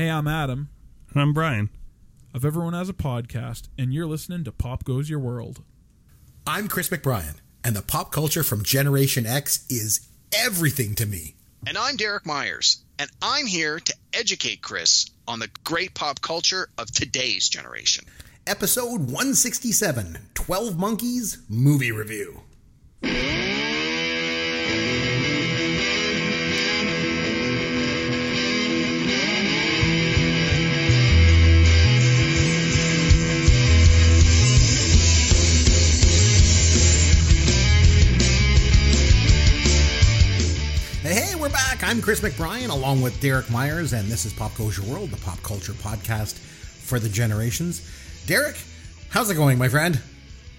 Hey, I'm Adam And I'm Brian. of Everyone Has a Podcast, and you're listening to Pop Goes Your World. I'm Chris McBrien, and the pop culture from Generation X is everything to me. And I'm Derek Myers, and I'm here to educate Chris on the great pop culture of today's generation. Episode 167 12 Monkeys Movie Review. We're back. I'm Chris McBrien along with Derek Myers, and this is Pop Culture World, the pop culture podcast for the generations. Derek, how's it going, my friend?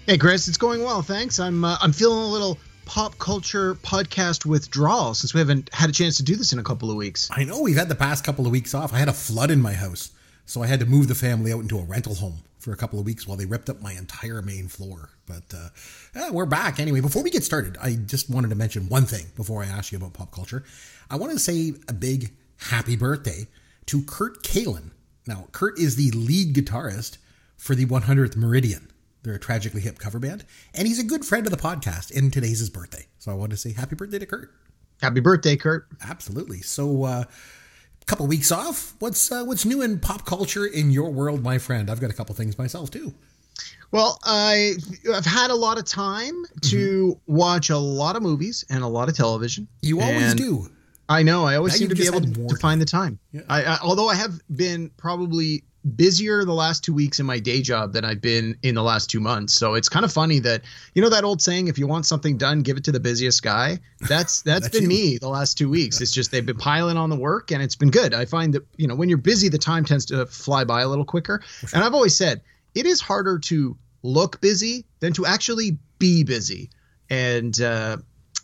Hey, Chris, it's going well, thanks. I'm uh, I'm feeling a little pop culture podcast withdrawal since we haven't had a chance to do this in a couple of weeks. I know we've had the past couple of weeks off. I had a flood in my house, so I had to move the family out into a rental home for a couple of weeks while they ripped up my entire main floor. But uh, yeah, we're back anyway. Before we get started, I just wanted to mention one thing before I ask you about pop culture. I want to say a big happy birthday to Kurt Kalin. Now, Kurt is the lead guitarist for the 100th Meridian. They're a tragically hip cover band, and he's a good friend of the podcast. And today's his birthday, so I want to say happy birthday to Kurt. Happy birthday, Kurt. Absolutely. So, uh, couple weeks off. What's uh, what's new in pop culture in your world, my friend? I've got a couple things myself too. Well, I I've had a lot of time to watch a lot of movies and a lot of television. You always do. I know. I always Now seem to be able to, to find the time. Yeah. I, I, although I have been probably busier the last two weeks in my day job than I've been in the last two months. So it's kind of funny that you know that old saying, if you want something done, give it to the busiest guy. That's that's That's been you. me the last two weeks. It's just they've been piling on the work and it's been good. I find that you know when you're busy, the time tends to fly by a little quicker. And I've always said it is harder to look busy than to actually be busy. And uh,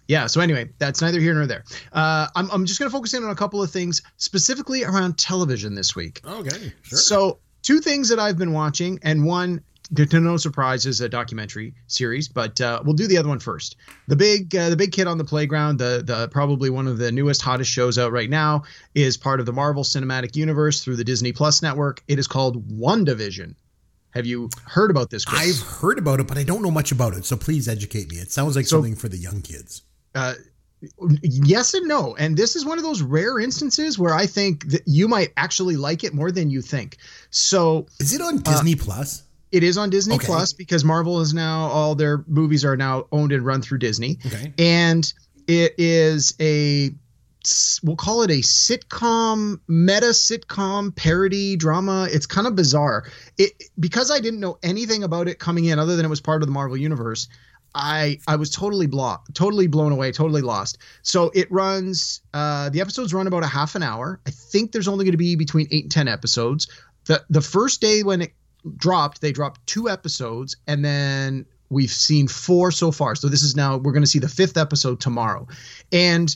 yeah, so anyway, that's neither here nor there. Uh, I'm, I'm just going to focus in on a couple of things specifically around television this week. Okay, sure. So, two things that I've been watching, and one, to, to no surprise, is a documentary series. But uh, we'll do the other one first. The big, uh, the big kid on the playground, the the probably one of the newest, hottest shows out right now, is part of the Marvel Cinematic Universe through the Disney Plus network. It is called WandaVision. Have you heard about this? Chris? I've heard about it, but I don't know much about it. So please educate me. It sounds like So- something for the young kids. Uh, yes and no. And this is one of those rare instances where I think that you might actually like it more than you think. So Is it on Disney Plus? it is on Disney Okay. Plus because Marvel is now all their movies are now owned and run through Disney. Okay. And it is a we'll call it a sitcom meta sitcom parody drama it's kind of bizarre it because i didn't know anything about it coming in other than it was part of the marvel universe i i was totally blo- totally blown away totally lost. So it runs uh the episodes run about a half an hour. I think there's only going to be between 8 and 10 episodes. The the first day when it dropped they dropped two episodes and then we've seen four so far. So this is now we're going to see the fifth episode tomorrow. And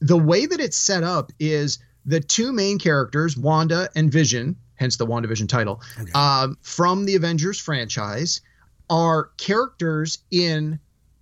the way that it's set up is the two main characters, Wanda and Vision, hence the WandaVision title, Okay. um, from the Avengers franchise, are characters in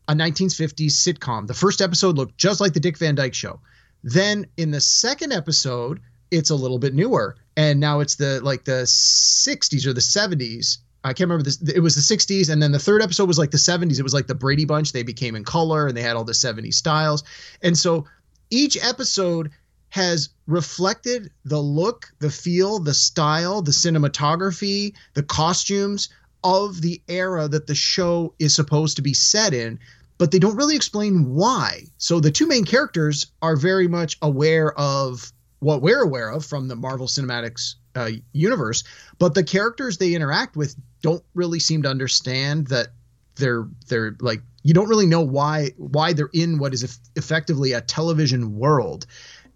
a 1950s sitcom. The first episode looked just like the Dick Van Dyke Show. Then in the second episode, it's a little bit newer, and now it's the like the 60s or the 70s. I can't remember this. It was the 60s, and then the third episode was like the 70s. It was like the Brady Bunch. They became in color, and they had all the 70s styles. And so each episode has reflected the look, the feel, the style, the cinematography, the costumes of the era that the show is supposed to be set in, but they don't really explain why. So the two main characters are very much aware of what we're aware of from the Marvel Cinematics uh, universe, but the characters they interact with don't really seem to understand that they're they're like you don't really know why why they're in what is eff- effectively a television world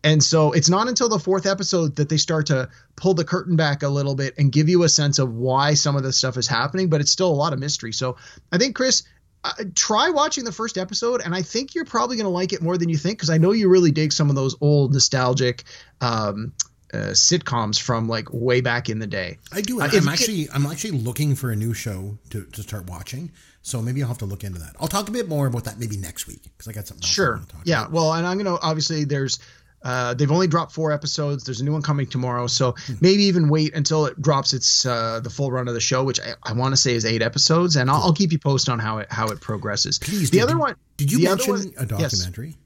and so it's not until the fourth episode that they start to pull the curtain back a little bit and give you a sense of why some of this stuff is happening but it's still a lot of mystery so i think chris uh, try watching the first episode and i think you're probably going to like it more than you think because i know you really dig some of those old nostalgic um, uh, sitcoms from like way back in the day I do. Uh, I'm actually I'm actually looking for a new show to, to start watching. So maybe I'll have to look into that. I'll talk a bit more about that maybe next week because I got something. Sure. want to talk Yeah. about. Well, and I'm going to obviously there's Uh, they've only dropped four episodes. There's a new one coming tomorrow, so maybe even wait until it drops its uh, the full run of the show, which I, I want to say is eight episodes, and I'll, I'll keep you posted on how it how it progresses. Please. the do. other Did- one. Did you mention one- a yes. documentary?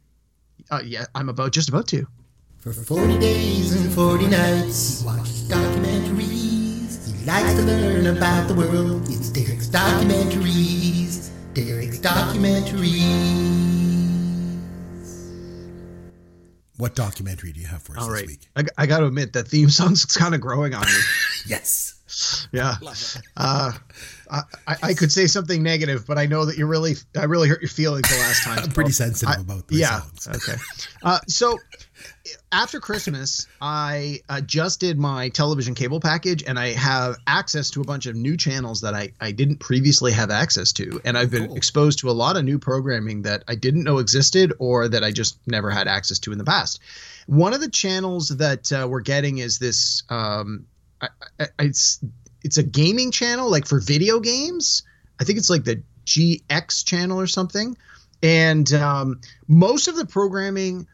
Uh, yeah, I'm about just about to. For 40 days and 40 nights, he watches documentaries. He likes to learn about the world. It's Derek's Documentaries. Derek's Documentaries. What documentary do you have for us All this right, week? I, I got to admit that theme song's kind of growing on me. Yes. Yeah. Uh, I, I I could say something negative, but I know that you really, I really hurt your feelings the last time. I'm pretty sensitive about those Yeah. songs. Okay. Uh, so after Christmas, I uh, just did my television cable package, and I have access to a bunch of new channels that I, I didn't previously have access to. And I've been Cool. exposed to a lot of new programming that I didn't know existed or that I just never had access to in the past. One of the channels that uh, we're getting is this. Um, I, I, it's it's a gaming channel like for video games. I think it's like the GX channel or something. And um, most of the programming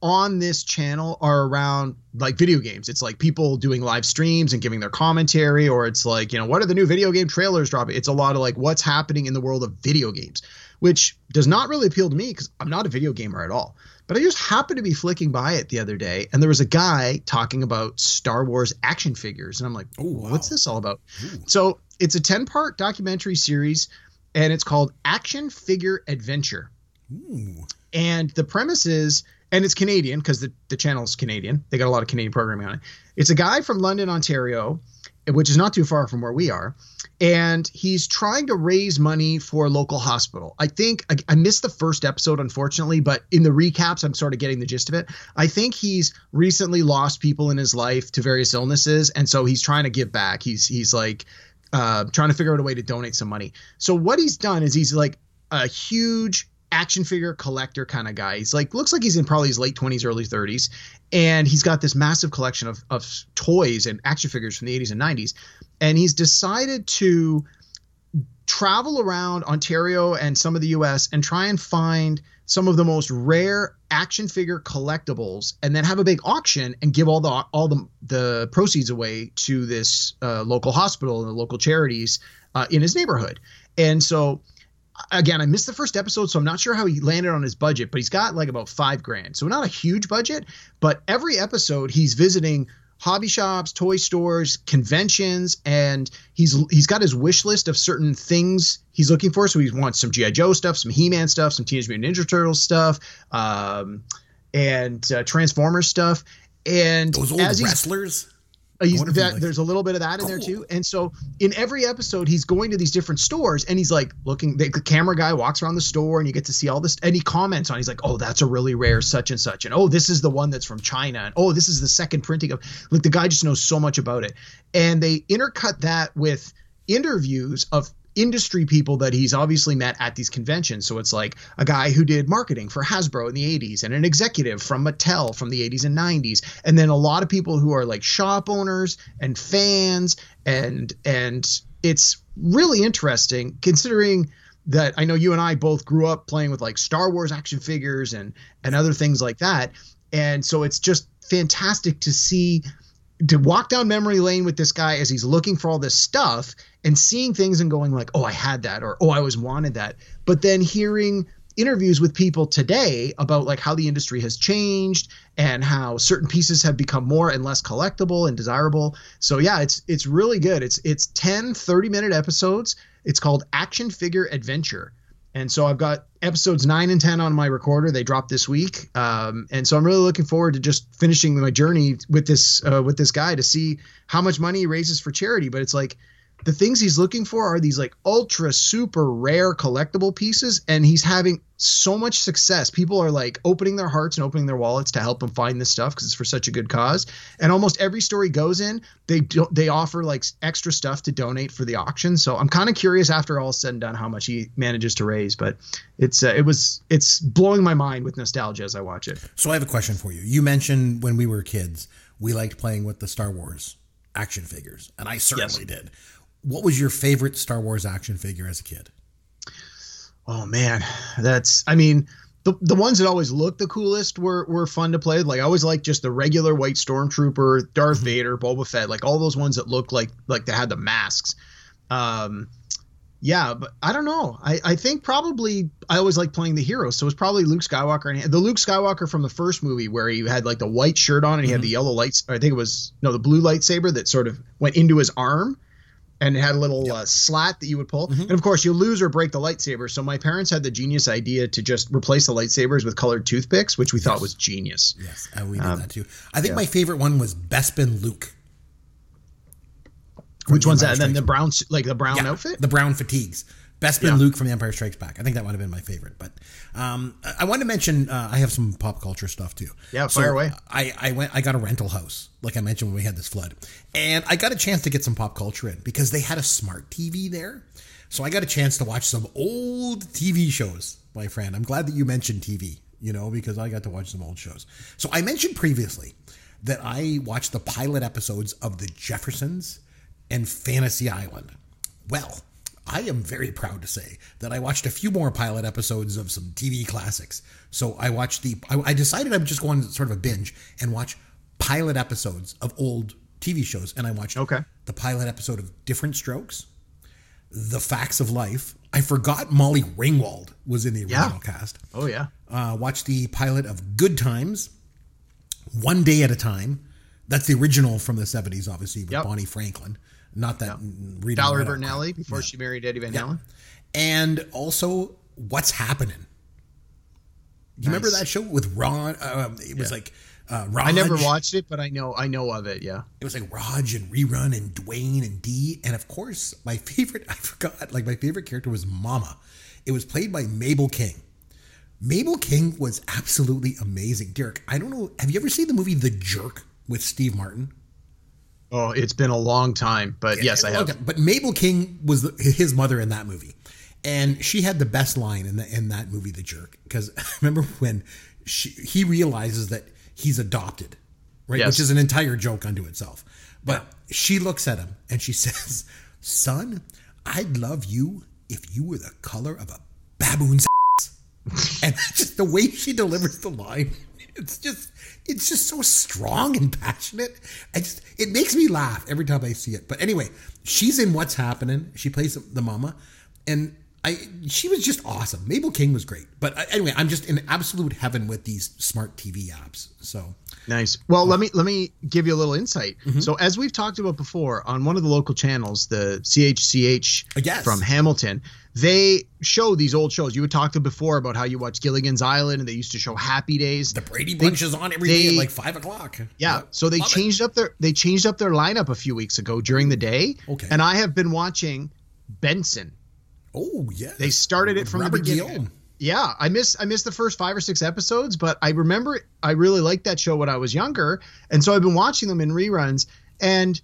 on this channel are around like video games. It's like people doing live streams and giving their commentary, or it's like, you know, what are the new video game trailers dropping? It's a lot of like what's happening in the world of video games, which does not really appeal to me because I'm not a video gamer at all. But I just happened to be flicking by it the other day, and there was a guy talking about Star Wars action figures. And I'm like, Oh, wow. what's this all about? So it's a 10 part documentary series, and it's called Action Figure Adventure. Ooh. And the premise is, and it's Canadian because the, the channel is Canadian. They got a lot of Canadian programming on it. It's a guy from London, Ontario, which is not too far from where we are. And he's trying to raise money for a local hospital. I think I, I missed the first episode, unfortunately, but in the recaps, I'm sort of getting the gist of it. I think he's recently lost people in his life to various illnesses. And so he's trying to give back. He's, he's like, uh, trying to figure out a way to donate some money. So what he's done is he's like a huge action figure collector kind of guy. He's like looks like he's in probably his late 20s, early 30s, and he's got this massive collection of of toys and action figures from the 80s and 90s. And he's decided to travel around Ontario and some of the US and try and find some of the most rare action figure collectibles and then have a big auction and give all the all the the proceeds away to this uh, local hospital and the local charities uh, in his neighborhood. And so again, I missed the first episode, so I'm not sure how he landed on his budget, but he's got like about five grand. So not a huge budget, but every episode he's visiting hobby shops, toy stores, conventions, and he's he's got his wish list of certain things he's looking for. So he wants some GI Joe stuff, some He Man stuff, some Teenage Mutant Ninja Turtles stuff, um, and uh, Transformers stuff. And Those old wrestlers. He's, wonder if he that, likes- there's a little bit of that in there too. And so in every episode, he's going to these different stores and he's like looking. The, the camera guy walks around the store and you get to see all this. And he comments on. He's like, "Oh, that's a really rare such and such." And oh, this is the one that's from China. And oh, this is the second printing of. Like the guy just knows so much about it. And they intercut that with interviews of industry people that he's obviously met at these conventions. So it's like a guy who did marketing for Hasbro in the 80s and an executive from Mattel from the 80s and 90s. And then a lot of people who are like shop owners and fans and and it's really interesting considering that I know you and I both grew up playing with like Star Wars action figures and and other things like that. And so it's just fantastic to see to walk down memory lane with this guy as he's looking for all this stuff and seeing things and going like, "Oh, I had that," or "Oh, I was wanted that." But then hearing interviews with people today about like how the industry has changed and how certain pieces have become more and less collectible and desirable. So yeah, it's it's really good. It's it's 10 30 minute episodes. It's called Action Figure Adventure. And so I've got episodes nine and 10 on my recorder. They dropped this week. Um, and so I'm really looking forward to just finishing my journey with this, uh, with this guy to see how much money he raises for charity. But it's like the things he's looking for are these like ultra super rare collectible pieces. And he's having so much success. People are like opening their hearts and opening their wallets to help him find this stuff because it's for such a good cause. And almost every story he goes in, they do, they offer like extra stuff to donate for the auction. So I'm kind of curious after all said and done how much he manages to raise. But it's uh, it was it's blowing my mind with nostalgia as I watch it. So I have a question for you. You mentioned when we were kids, we liked playing with the Star Wars action figures, and I certainly did. What was your favorite Star Wars action figure as a kid? Oh man, that's I mean the, the ones that always looked the coolest were were fun to play. Like I always liked just the regular white stormtrooper, Darth Vader, Boba Fett, like all those ones that looked like like they had the masks. Um, yeah, but I don't know. I, I think probably I always like playing the heroes, so it's probably Luke Skywalker and the Luke Skywalker from the first movie where he had like the white shirt on and he had the yellow lights. I think it was no the blue lightsaber that sort of went into his arm and it had a little uh, slat that you would pull. And of course, you lose or break the lightsaber. So my parents had the genius idea to just replace the lightsabers with colored toothpicks, which we thought was genius. Yes, and we did that too. I think my favorite one was Bespin Luke. Which one's that? And then the brown, like the brown Yeah, outfit. The brown fatigues. Bespin Yeah. Luke from The Empire Strikes Back. I think that might have been my favorite. But um, I- wanted to mention uh, I have some pop culture stuff too. Yeah, fire away. I, I went. I got a rental house, like I mentioned when we had this flood, and I got a chance to get some pop culture in because they had a smart TV there. So I got a chance to watch some old TV shows, my friend. I'm glad that you mentioned TV, you know, because I got to watch some old shows. So I mentioned previously that I watched the pilot episodes of The Jeffersons and Fantasy Island. Well, I am very proud to say that I watched a few more pilot episodes of some TV classics. So I watched the, I, I decided I would just go on sort of a binge and watch pilot episodes of old TV shows. And I watched Okay. the pilot episode of Diff'rent Strokes, The Facts of Life. I forgot Molly Ringwald was in the Yeah. original cast. Oh yeah. Uh, watched the pilot of Good Times, One Day at a Time. That's the original from the 70s, obviously, with Yep. Bonnie Franklin. Not that Rita Valerie. Bertinelli before she married Eddie Van Halen. And also, What's Happening? Do you remember that show with Ron? Um, it was like uh. I never watched it, but I know I know of it. Yeah. It was like Raj and Rerun and Dwayne and Dee. And of course, my favorite, I forgot, like my favorite character was Mama. It was played by Mabel King. Mabel King was absolutely amazing. Derek, I don't know. Have you ever seen the movie The Jerk with Steve Martin? Oh, it's been a long time, but yes, I have. Okay, But Mabel King was the, his mother in that movie, and she had the best line in the, in that movie, The Jerk. Because I remember when she, he realizes that he's adopted, right? Yes. Which is an entire joke unto itself. But she looks at him and she says, "Son, I'd love you if you were the color of a baboon's." ass." and just the way she delivers the line it's just it's just so strong and passionate. I just it makes me laugh every time i see it. But anyway she's in what's happening. She plays the mama. And i she was just awesome. Mabel king was great. But uh, anyway i'm just in absolute heaven with these smart tv apps. So Nice. Well, let me let me give you a little insight. So, as we've talked about before on one of the local channels, the CHCH Yes. from Hamilton, they show these old shows. You had talked to before about how you watch Gilligan's Island, and they used to show Happy Days. the brady bunch is on every day they- at like five o'clock Yeah. So they Love it. changed up their they changed up their lineup a few weeks ago during the day. Okay. And I have been watching Benson. oh yeah They started it from Robert the beginning. Guillaume. Yeah, I miss I missed the first five or six episodes, but I remember I really liked that show when I was younger, and so I've been watching them in reruns, and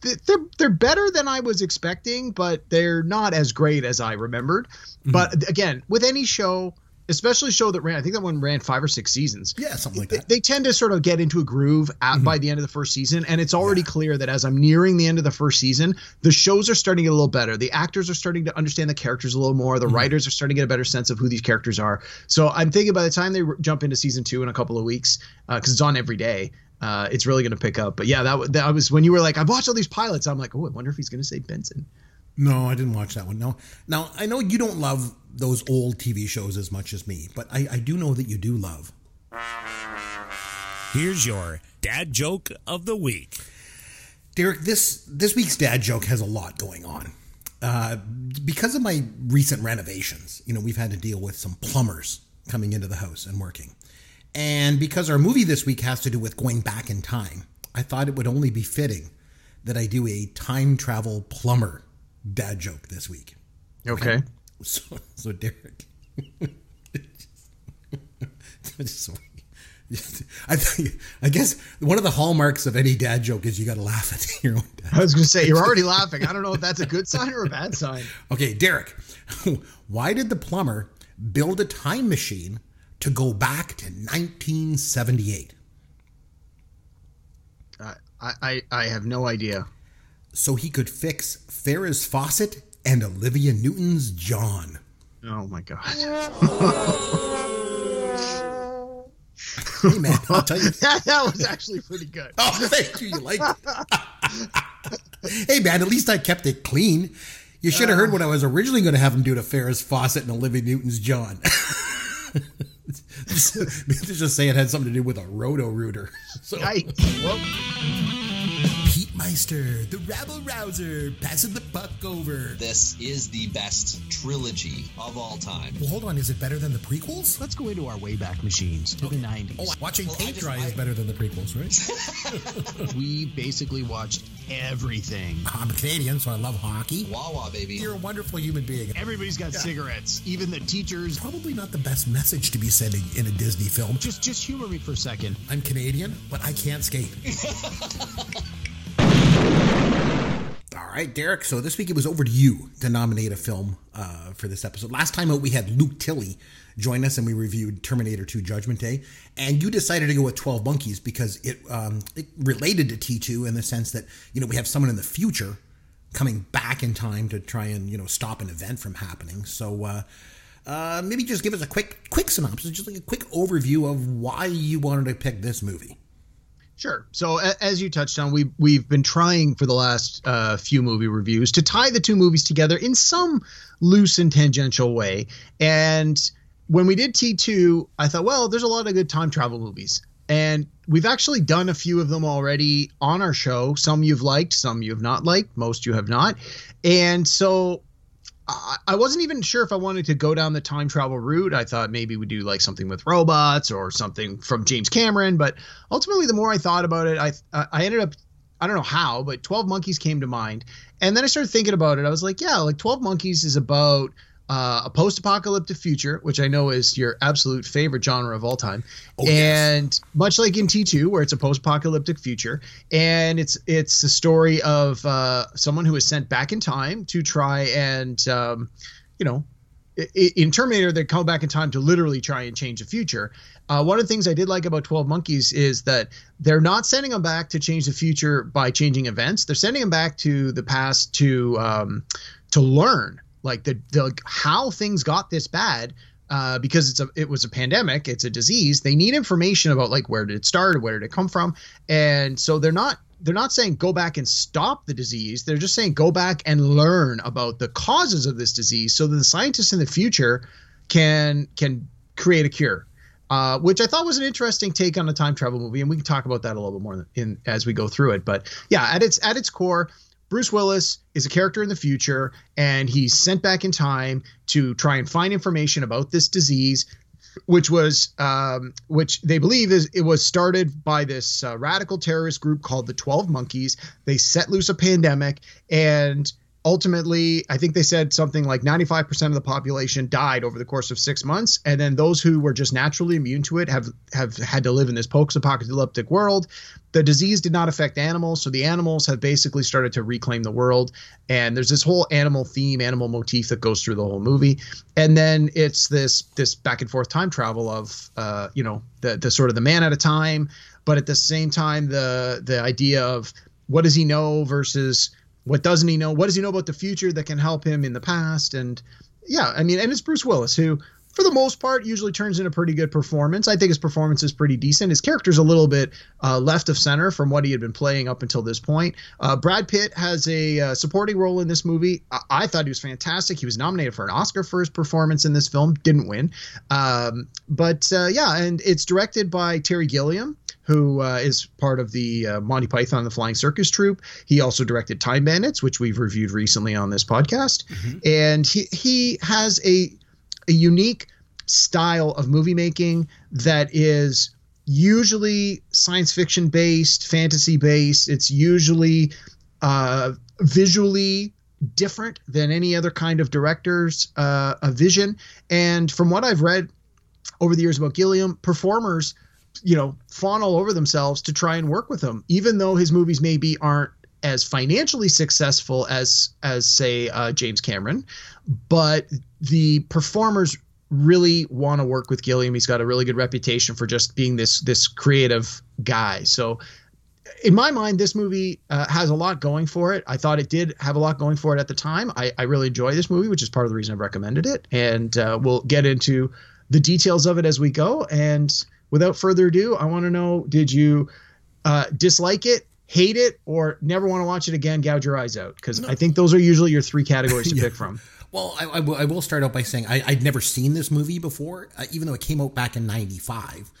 they're they're better than I was expecting, but they're not as great as I remembered. Mm-hmm. But again, with any show, especially a show that ran, I think that one ran five or six seasons. yeah something like that Mm-hmm. they tend to sort of get into a groove at, by the end of the first season, and it's already clear that as I'm nearing the end of the first season, the shows are starting to get a little better. The actors are starting to understand the characters a little more. Mm-hmm. The writers are starting to get a better sense of who these characters are. So I'm thinking by the time they r- jump into season two in a couple of weeks, because it's on every day, uh, it's really going to pick up. But yeah, that, that was when you were like, I've watched all these pilots. I'm like, oh, I wonder if he's going to say Benson. No, I didn't watch that one. No. Now, I know you don't love those old TV shows as much as me, but I, I do know that you do love. Here's your dad joke of the week. Derek, this this week's dad joke has a lot going on. Uh, because of my recent renovations, you know, we've had to deal with some plumbers coming into the house and working. And because our movie this week has to do with going back in time, I thought it would only be fitting that I do a time travel plumber dad joke this week. Okay. So, so Derek. I I guess one of the hallmarks of any dad joke is you got to laugh at your own dad. I was going to say, you're already laughing. I don't know if that's a good sign or a bad sign. Okay, Derek. Why did the plumber build a time machine to go back to 1978? I, I, I have no idea. So he could fix Farrah's Fawcett and Olivia Newton's John. Oh my god. Hey man, I'll tell you. that, that was actually pretty good. Oh, thank you. You like it. hey man, at least I kept it clean. You should have heard what I was originally going to have him do to Farrah's Fawcett and Olivia Newton's John. just, just say it had something to do with a roto rooter. So, Yikes. Well, Meister, the rabble rouser, passing the buck over. This is the best trilogy of all time. Well, hold on, is it better than the prequels? Let's go into our Wayback Machines to the 90s. Oh, watching Well, paint dry I- is better than the prequels, right? We basically watched everything. I'm a Canadian, so I love hockey. Wawa, baby. You're a wonderful human being. Everybody's got cigarettes, even the teachers. Probably not the best message to be sending in a Disney film. Just just humor me for a second. I'm Canadian, but I can't skate. all right, Derek. So this week it was over to you to nominate a film uh, for this episode. Last time out, we had Luke Tilley join us and we reviewed Terminator 2 Judgment Day. And you decided to go with 12 Monkeys because it, um, it related to T2 in the sense that, you know, we have someone in the future coming back in time to try and, you know, stop an event from happening. So, uh, uh, maybe just give us a quick, quick synopsis, just like a quick overview of why you wanted to pick this movie. Sure. So as you touched on, we we've been trying for the last uh, few movie reviews to tie the two movies together in some loose and tangential way. And when we did T2, I thought, well, there's a lot of good time travel movies. And we've actually done a few of them already on our show. Some you've liked, some you have not liked, most you have not. And so I wasn't even sure if I wanted to go down the time travel route. I thought maybe we'd do like something with robots or something from James Cameron. But ultimately, the more I thought about it, I I ended up I don't know how, but Twelve Monkeys came to mind, and then I started thinking about it. I was like, yeah, like Twelve Monkeys is about uh, a post-apocalyptic future, which I know is your absolute favorite genre of all time, and much like in T2, where it's a post-apocalyptic future, and it's it's a story of uh, someone who is sent back in time to try and um, you know in Terminator, they come back in time to literally try and change the future. Uh, one of the things I did like about 12 Monkeys is that they're not sending them back to change the future by changing events. They're sending them back to the past to um, to learn like the, the how things got this bad. Uh, because it's a it was a pandemic, it's a disease. They need information about like where did it start, where did it come from, and so they're not they're not saying go back and stop the disease. They're just saying go back and learn about the causes of this disease, so that the scientists in the future can can create a cure. Uh, which I thought was an interesting take on a time travel movie, and we can talk about that a little bit more in as we go through it. But yeah, at its at its core, Bruce Willis is a character in the future, and he's sent back in time to try and find information about this disease, which was um, which they believe is it was started by this uh, radical terrorist group called the Twelve Monkeys. They set loose a pandemic, and ultimately, I think they said something like 95% of the population died over the course of six months, and then those who were just naturally immune to it have have had to live in this post-apocalyptic world. The disease did not affect animals, so the animals have basically started to reclaim the world. And there's this whole animal theme, animal motif that goes through the whole movie. And then it's this this back and forth time travel of uh, you know the the sort of the man at a time, but at the same time the the idea of what does he know versus what doesn't he know? What does he know about the future that can help him in the past? And yeah, I mean, and it's Bruce Willis who, for the most part, usually turns in a pretty good performance. I think his performance is pretty decent. His character's a little bit uh, left of center from what he had been playing up until this point. Uh, Brad Pitt has a uh, supporting role in this movie. I-, I thought he was fantastic. He was nominated for an Oscar for his performance in this film, didn't win. Um, but uh, yeah, and it's directed by Terry Gilliam who uh, is part of the uh, Monty Python and the Flying Circus troupe. He also directed Time Bandits, which we've reviewed recently on this podcast, and he he has a a unique style of movie making that is usually science fiction based, fantasy based. It's usually uh, visually different than any other kind of director's uh, a vision. And from what I've read over the years about Gilliam, performers you know, fawn all over themselves to try and work with him, even though his movies maybe aren't as financially successful as as say uh, James Cameron, but the performers really want to work with Gilliam. He's got a really good reputation for just being this this creative guy. So in my mind, this movie uh, has a lot going for it. I thought it did have a lot going for it at the time. I, I really enjoy this movie, which is part of the reason I've recommended it. And uh, we'll get into the details of it as we go. And without further ado, I want to know: Did you uh, dislike it, hate it, or never want to watch it again? Gouge your eyes out because I think those are usually your three categories to pick from. Well, I, I, will, will start out by saying I, I'd never seen this movie before, uh, even though it came out back in '95.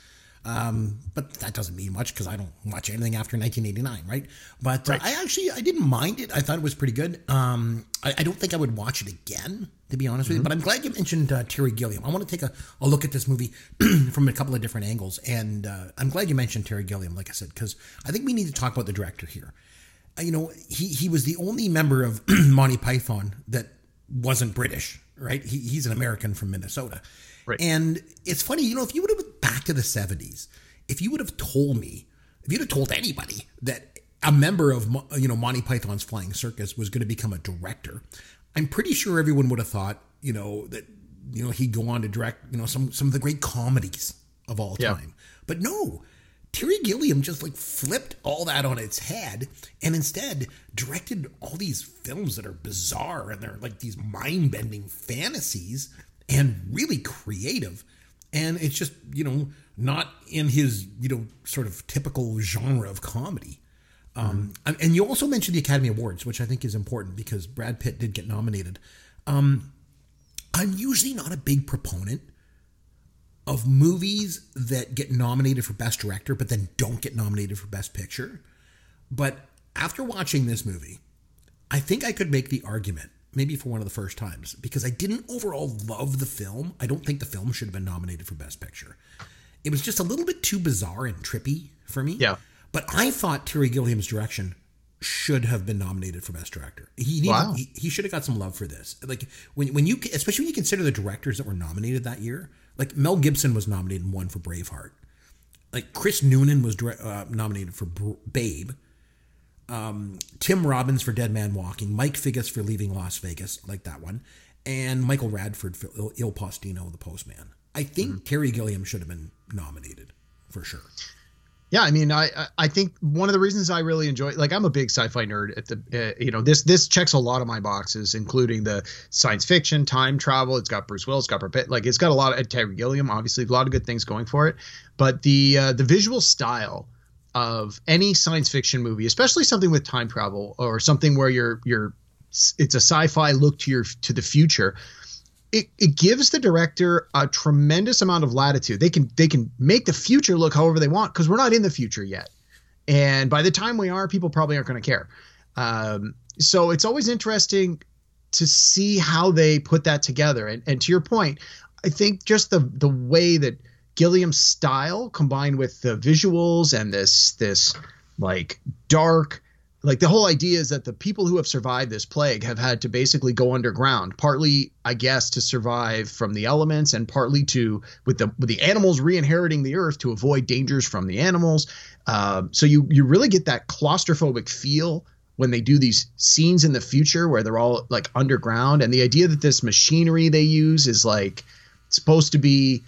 Um, but that doesn't mean much because I don't watch anything after 1989, right? But uh, I actually I didn't mind it. I thought it was pretty good. Um, I, I don't think I would watch it again, to be honest with you. But I'm glad you mentioned uh, Terry Gilliam. I want to take a, a look at this movie from a couple of different angles, and uh, I'm glad you mentioned Terry Gilliam, like I said, because I think we need to talk about the director here. Uh, you know, he he was the only member of Monty Python that wasn't British, right? He, he's an American from Minnesota. Right. And it's funny, you know, if you would have went back to the 70s, if you would have told me, if you'd have told anybody that a member of, you know, Monty Python's Flying Circus was going to become a director, I'm pretty sure everyone would have thought, you know, that, you know, he'd go on to direct, you know, some, some of the great comedies of all Yeah. time. But no, Terry Gilliam just like flipped all that on its head and instead directed all these films that are bizarre and they're like these mind bending fantasies and really creative. And it's just, you know, not in his, you know, sort of typical genre of comedy. Um, and- And you also mentioned the Academy Awards, which I think is important because Brad Pitt did get nominated. Um, I'm usually not a big proponent of movies that get nominated for Best Director, but then don't get nominated for Best Picture. But after watching this movie, I think I could make the argument, maybe for one of the first times, because I didn't overall love the film. I don't think the film should have been nominated for Best Picture. It was just a little bit too bizarre and trippy for me. Yeah. But I thought Terry Gilliam's direction should have been nominated for best director. He needed, Wow. he, he should have got some love for this. Like when when you especially when you consider the directors that were nominated that year. Like Mel Gibson was nominated and won for Braveheart. Like Chris Noonan was dire- uh, nominated for Br- Babe. Um, Tim Robbins for Dead Man Walking. Mike Figgis for Leaving Las Vegas, like that one, and Michael Radford for Il, Il Postino, The Postman. I think Terry Gilliam should have been nominated for sure. Yeah, I mean, I I- think one of the reasons I really enjoy, like, I'm a big sci-fi nerd. At the, uh, you know, this this checks a lot of my boxes, including the science fiction, time travel. It's got Bruce Willis, it's got Brad like, it's got a lot of Terry Gilliam, obviously, a lot of good things going for it. But the uh, the visual style of any science fiction movie, especially something with time travel or something where you're you're it's a sci-fi look to your to the future it, it gives the director a tremendous amount of latitude. They can they can make the future look however they want because we're not in the future yet, and by the time we are, people probably aren't going to care. Um, so it's always interesting to see how they put that together. And, and to your point, I think just the the way that Gilliam's style combined with the visuals and this this like dark like the whole idea is that the people who have survived this plague have had to basically go underground partly i guess to survive from the elements and partly to with the with the animals re-inheriting the earth to avoid dangers from the animals. Um, so you you really get that claustrophobic feel when they do these scenes in the future where they're all like underground. And the idea that this machinery they use is like supposed to be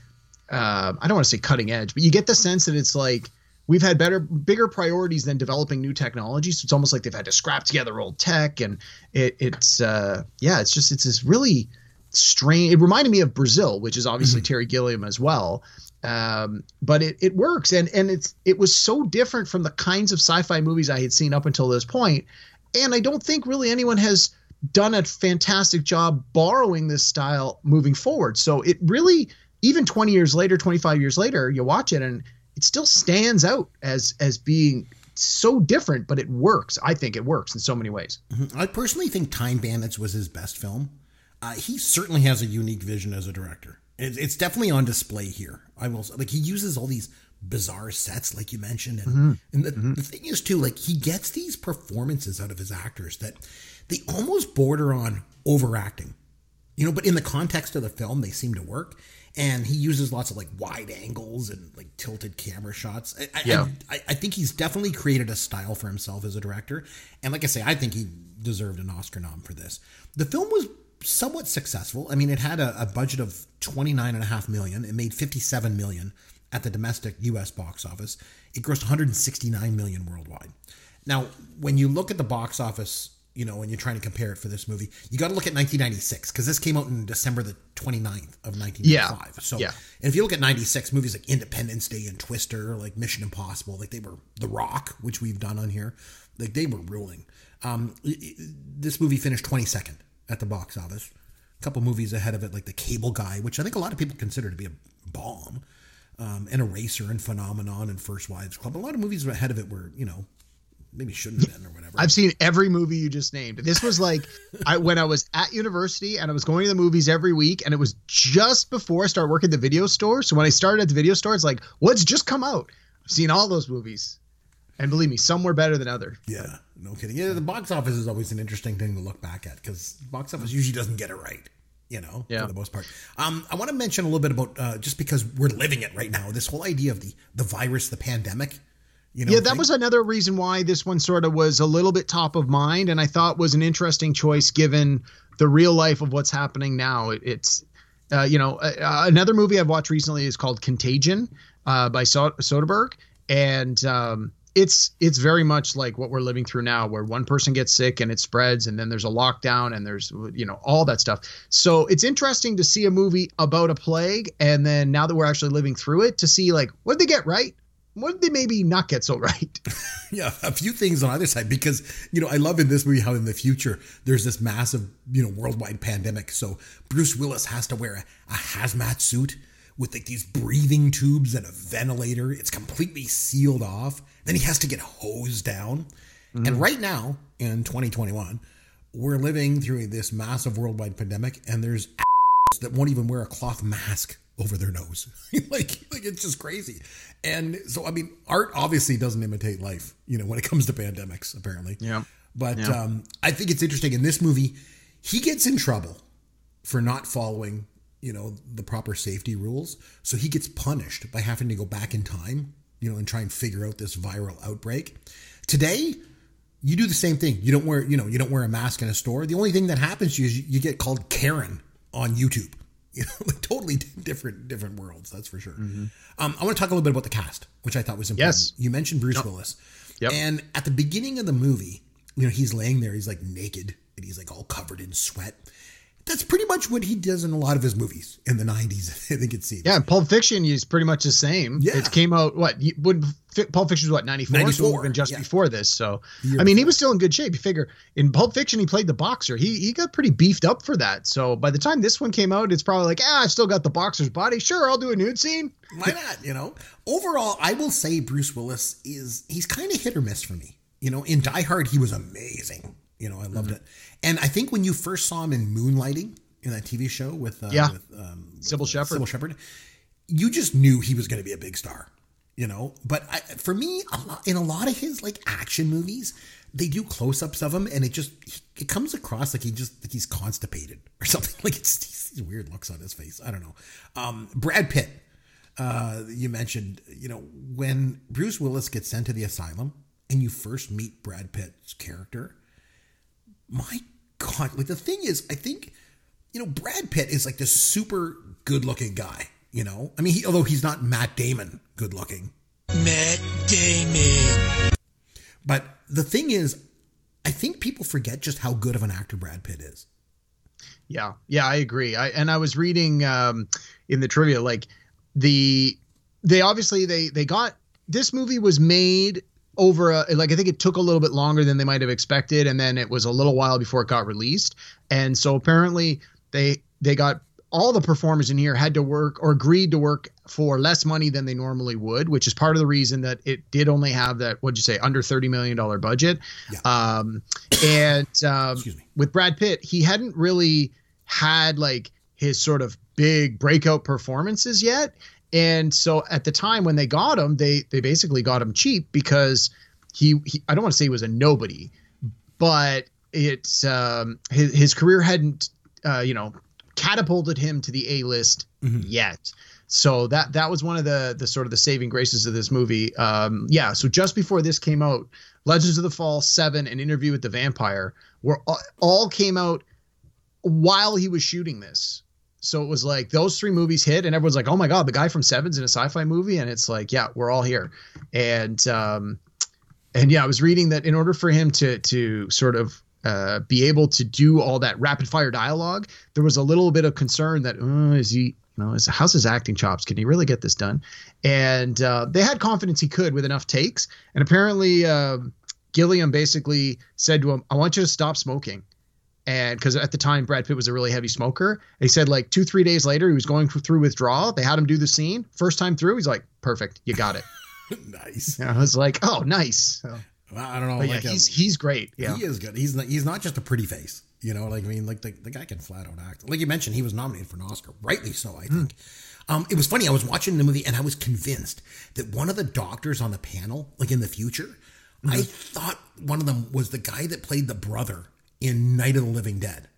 uh, i don't want to say cutting edge but you get the sense that it's like we've had better bigger priorities than developing new technologies. So it's almost like they've had to scrap together old tech and it, it's uh yeah it's just it's this really strange it reminded me of brazil which is obviously terry gilliam as well. Um but it, it works and and it's it was so different from the kinds of sci-fi movies i had seen up until this point and i don't think really anyone has done a fantastic job borrowing this style moving forward. So it really even 20 years later 25 years later you watch it and it still stands out as as being so different, but it works. I think it works in so many ways. Mm-hmm. I personally think Time Bandits was his best film. Uh, he certainly has a unique vision as a director. It's, it's definitely on display here. I will say, like he uses all these bizarre sets, like you mentioned, and, mm-hmm. and the, mm-hmm. the thing is too, like he gets these performances out of his actors that they almost border on overacting, you know. But in the context of the film, they seem to work. And he uses lots of like wide angles and like tilted camera shots. I, I- Yeah. I, I think he's definitely created a style for himself as a director. And like I say, I think he deserved an Oscar nom for this. The film was somewhat successful. I mean, it had a, a budget of 29 and a half million. It made 57 million at the domestic US box office. It grossed 169 million worldwide. Now, when you look at the box office you know, when you're trying to compare it for this movie, you got to look at 1996 because this came out in December the 29th of 1995. So, Yeah. and if you look at 96 movies like Independence Day and Twister, like Mission Impossible, like they were The Rock, which we've done on here, like they were ruling. Um, this movie finished 22nd at the box office. A couple movies ahead of it, like The Cable Guy, which I think a lot of people consider to be a bomb, um, and Eraser and Phenomenon and First Wives Club. A lot of movies ahead of it were, you know, maybe shouldn't have been or whatever. I've seen every movie you just named. This was like I when I was at university and I was going to the movies every week, and it was just before I started working at the video store. So when I started at the video store, it's like, what's just come out? I've seen all those movies, and believe me, some were better than other. Yeah, no kidding. Yeah, the box office is always an interesting thing to look back at because box office usually doesn't get it right. You know, Yeah. for the most part. Um, I want to mention a little bit about uh, just because we're living it right now. This whole idea of the the virus, the pandemic. You know, yeah, that thing. was another reason why this one sort of was a little bit top of mind, and I thought was an interesting choice given the real life of what's happening now. It, it's, uh, you know, uh, another movie I've watched recently is called Contagion uh, by so- Soderbergh, and um, it's it's very much like what we're living through now, where one person gets sick and it spreads, and then there's a lockdown, and there's you know all that stuff. So it's interesting to see a movie about a plague, and then now that we're actually living through it, to see like what did they get right what did they maybe not get so right? yeah, a few things on either side because you know I love in this movie how in the future there's this massive you know worldwide pandemic. So Bruce Willis has to wear a, a hazmat suit with like these breathing tubes and a ventilator. It's completely sealed off. Then he has to get hosed down. And mm-hmm. right now in 2021, we're living through this massive worldwide pandemic, and there's that won't even wear a cloth mask over their nose. like, like it's just crazy. And so, I mean, art obviously doesn't imitate life, you know, when it comes to pandemics, apparently. Yeah. But Yeah. um, I think it's interesting in this movie, he gets in trouble for not following, you know, the proper safety rules. So he gets punished by having to go back in time, you know, and try and figure out this viral outbreak. Today, you do the same thing. You don't wear, you know, you don't wear a mask in a store. The only thing that happens to you is you, you get called Karen on YouTube. You know, like totally different, different worlds. That's for sure. Um, I want to talk a little bit about the cast, which I thought was important. Yes. You mentioned Bruce Willis. Yep. And at the beginning of the movie, you know, he's laying there, he's like naked and he's like all covered in sweat. That's pretty much what he does in a lot of his movies in the 90s, I think it seems. Yeah, Pulp Fiction is pretty much the same. Yeah. It came out what when Pulp Fiction was what 94, so it would 94, have been just yeah. before this. So I mean, he was still in good shape. You figure in Pulp Fiction he played the boxer. He he got pretty beefed up for that. So by the time this one came out, it's probably like, ah, I've still got the boxer's body. Sure, I'll do a nude scene. Why not? You know, overall, I will say Bruce Willis is he's kind of hit or miss for me. You know, in Die Hard, he was amazing. You know, I loved Mm-hmm. it. And I think when you first saw him in Moonlighting in that TV show with uh, Yeah. with, um, Cybill Shepherd. Cybill Shepherd, you just knew he was going to be a big star. You know, but I, for me, a lot, in a lot of his like action movies, they do close-ups of him, and it just it comes across like he just like he's constipated or something. Like it's these weird looks on his face. I don't know. Um, Brad Pitt uh, you mentioned, you know, when Bruce Willis gets sent to the asylum and you first meet Brad Pitt's character, my God, like the thing is, I think, you know, Brad Pitt is like this super good looking guy, you know? I mean, he, although he's not Matt Damon good looking. Matt Damon. But the thing is, I think people forget just how good of an actor Brad Pitt is. Yeah, yeah, I agree. I and I was reading um, in the trivia like the they obviously they they got this movie was made over a, like I think it took a little bit longer than they might have expected, and then it was a little while before it got released, and so apparently they they got all the performers in here had to work or agreed to work for less money than they normally would, which is part of the reason that it did only have that what'd you say under thirty million dollar budget. Um, and um, Excuse me. with Brad Pitt, he hadn't really had like his sort of big breakout performances yet. And so at the time when they got him, they they basically got him cheap because he, he I don't want to say he was a nobody, but it's um, his his career hadn't uh, you know catapulted him to the A list yet. So that that was one of the the sort of the saving graces of this movie. Um, yeah. So just before this came out, Legends of the Fall Seven and Interview with the Vampire were all, all came out while he was shooting this. So it was like those three movies hit, and everyone's like, "Oh my god, the guy from Seven's in a sci-fi movie," and it's like, "Yeah, we're all here." And um, and yeah, I was reading that in order for him to to sort of uh, be able to do all that rapid fire dialogue, there was a little bit of concern that uh, is he, you know, is, how's his acting chops? Can he really get this done? And uh, they had confidence he could with enough takes. And apparently, uh, Gilliam basically said to him, "I want you to stop smoking." And because at the time Brad Pitt was a really heavy smoker, he said like two three days later he was going through withdrawal. They had him do the scene first time through. He's like, "Perfect, you got it." nice. And I was like, "Oh, nice." So, I don't know. but yeah, like, uh, he's he's great. Yeah. He is good. He's not, he's not just a pretty face. You know, like I mean, like the, the guy can flat out act. Like you mentioned, he was nominated for an Oscar, rightly so. I think. Um, it was funny. I was watching the movie and I was convinced that one of the doctors on the panel, like in the future, I thought one of them was the guy that played the brother in Night of the Living Dead.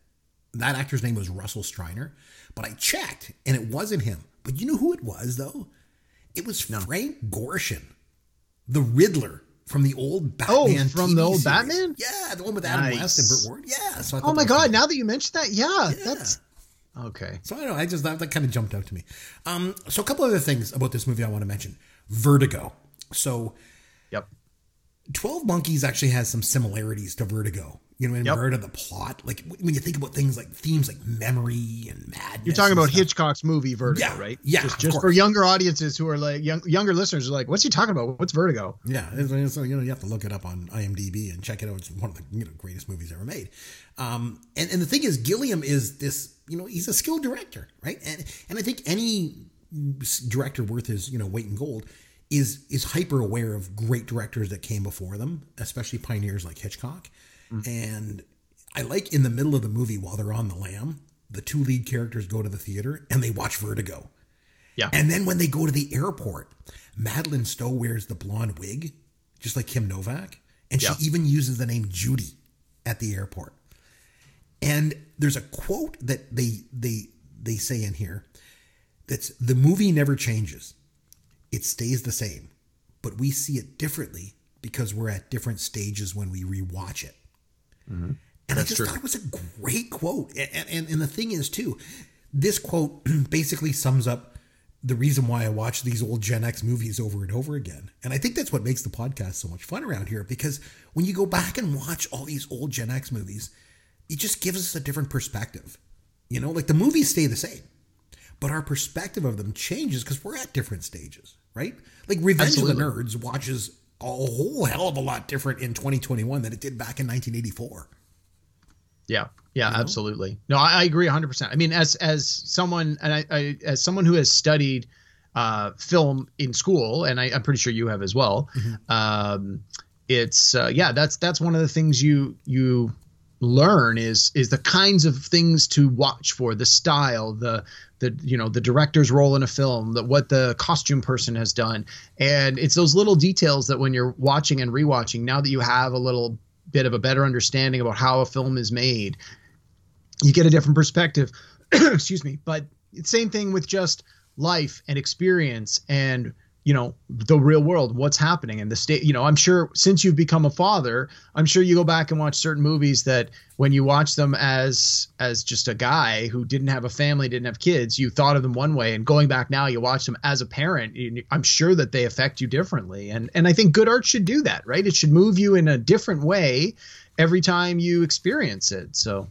That actor's name was Russell Streiner, but I checked and it wasn't him. But you know who it was though? It was Frank Gorshin, the Riddler from the old Batman. Oh, from TV the old series. Batman? Yeah, the one with Adam Nice. West and Burt Ward. Yeah. So I Oh my god! Now that you mentioned that, yeah, that's okay. so I don't know. I just that, that kind of jumped out to me. Um, so a couple other things about this movie I want to mention. Vertigo. So Yep. Twelve Monkeys actually has some similarities to Vertigo. You know, in Yep. to the plot, like when you think about things like themes like memory and madness. You're talking about stuff. Hitchcock's movie Vertigo, Yeah, right? yeah, Just, just for younger audiences who are like young, younger listeners are like, what's he talking about? What's Vertigo? Yeah, so you know you have to look it up on IMDb and check it out. It's one of the you know greatest movies ever made. Um, and and the thing is, Gilliam is this you know he's a skilled director, right? And and I think any director worth his you know weight in gold is is hyper aware of great directors that came before them, especially pioneers like Hitchcock. Mm. And I like in the middle of the movie while they're on the lam, the two lead characters go to the theater and they watch Vertigo. Yeah. And then when they go to the airport, Madeleine Stowe wears the blonde wig, just like Kim Novak. And Yeah. she even uses the name Judy at the airport. And there's a quote that they they they say in here that's the movie never changes. It stays the same. But we see it differently because we're at different stages when we rewatch it. Mm-hmm. And I just true. thought it was a great quote. And, and, and the thing is, too, this quote basically sums up the reason why I watch these old Gen X movies over and over again. And I think that's what makes the podcast so much fun around here because when you go back and watch all these old Gen X movies, it just gives us a different perspective. You know, like the movies stay the same, but our perspective of them changes because we're at different stages, right? Like Revenge of the Nerds watches a whole hell of a lot different in 2021 than it did back in 1984. Yeah, yeah, absolutely. No, I, I agree 100. percent I mean, as as someone and I, I as someone who has studied uh, film in school, and I, I'm pretty sure you have as well. Um, it's uh, yeah, that's that's one of the things you you learn is is the kinds of things to watch for the style the the you know the director's role in a film that what the costume person has done. And it's those little details that when you're watching and rewatching now that you have a little bit of a better understanding about how a film is made you get a different perspective. Excuse me. But same thing with just life and experience and you know the real world what's happening in the state you know i'm sure since you've become a father i'm sure you go back and watch certain movies that when you watch them as as just a guy who didn't have a family didn't have kids you thought of them one way. And going back now you watch them as a parent i'm sure that they affect you differently. And and i think good art should do that right? It should move you in a different way every time you experience it. So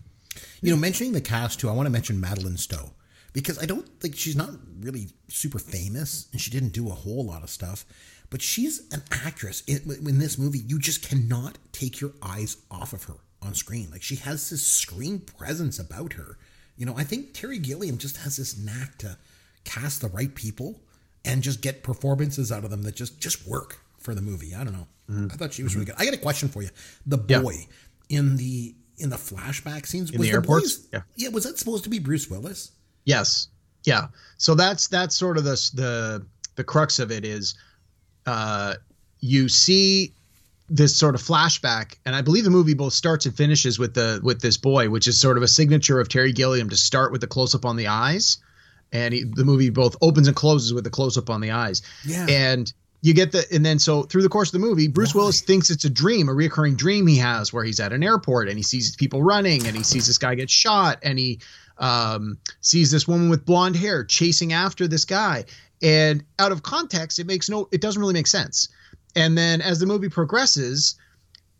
You know, mentioning the cast too, I want to mention Madeleine Stowe because I don't think she's not really super famous and she didn't do a whole lot of stuff, but she's an actress. In, in this movie, you just cannot take your eyes off of her on screen. Like she has this screen presence about her. You know, I think Terry Gilliam just has this knack to cast the right people and just get performances out of them that just just work for the movie. I don't know. Mm-hmm. I thought she was really mm-hmm. good. I got a question for you. The Yeah. boy in the in the flashback scenes In was the the airports? boy's- Yeah. yeah, was that supposed to be Bruce Willis? Yes. Yeah. So that's that's sort of the the the crux of it is uh you see this sort of flashback and I believe the movie both starts and finishes with the with this boy which is sort of a signature of Terry Gilliam to start with the close up on the eyes and he, the movie both opens and closes with the close up on the eyes. Yeah. And you get the and then so through the course of the movie Bruce Why? Willis thinks it's a dream, a reoccurring dream he has where he's at an airport and he sees people running and he sees this guy get shot and he um, sees this woman with blonde hair chasing after this guy. And out of context, it makes no, it doesn't really make sense. And then as the movie progresses,